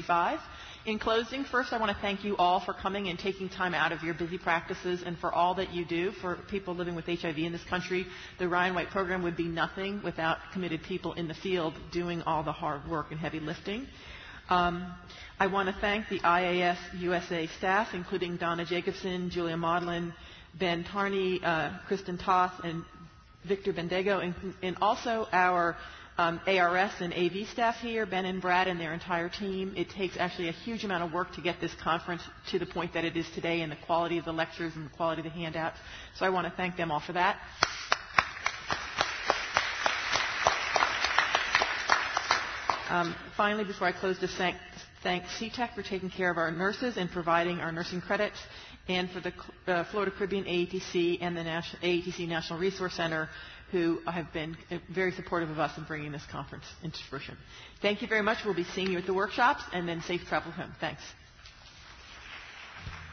65. In closing, first I want to thank you all for coming and taking time out of your busy practices and for all that you do for people living with HIV in this country. The Ryan White program would be nothing without committed people in the field doing all the hard work and heavy lifting. Um, I want to thank the IAS USA staff, including Donna Jacobsen, Julia Maudlin, Ben Tarney, uh, Kristen Toth, and Victor Bendego, and, also our um, ARS and AV staff here, Ben and Brad and their entire team. It takes actually a huge amount of work to get this conference to the point that it is today and the quality of the lectures and the quality of the handouts. So I want to thank them all for that. Um, finally, before I close, just thank, thank CTEC for taking care of our nurses and providing our nursing credits, and for the uh, Florida Caribbean AETC and the National, AETC National Resource Center, who have been very supportive of us in bringing this conference into fruition. Thank you very much. We'll be seeing you at the workshops, and then safe travel home. Thanks.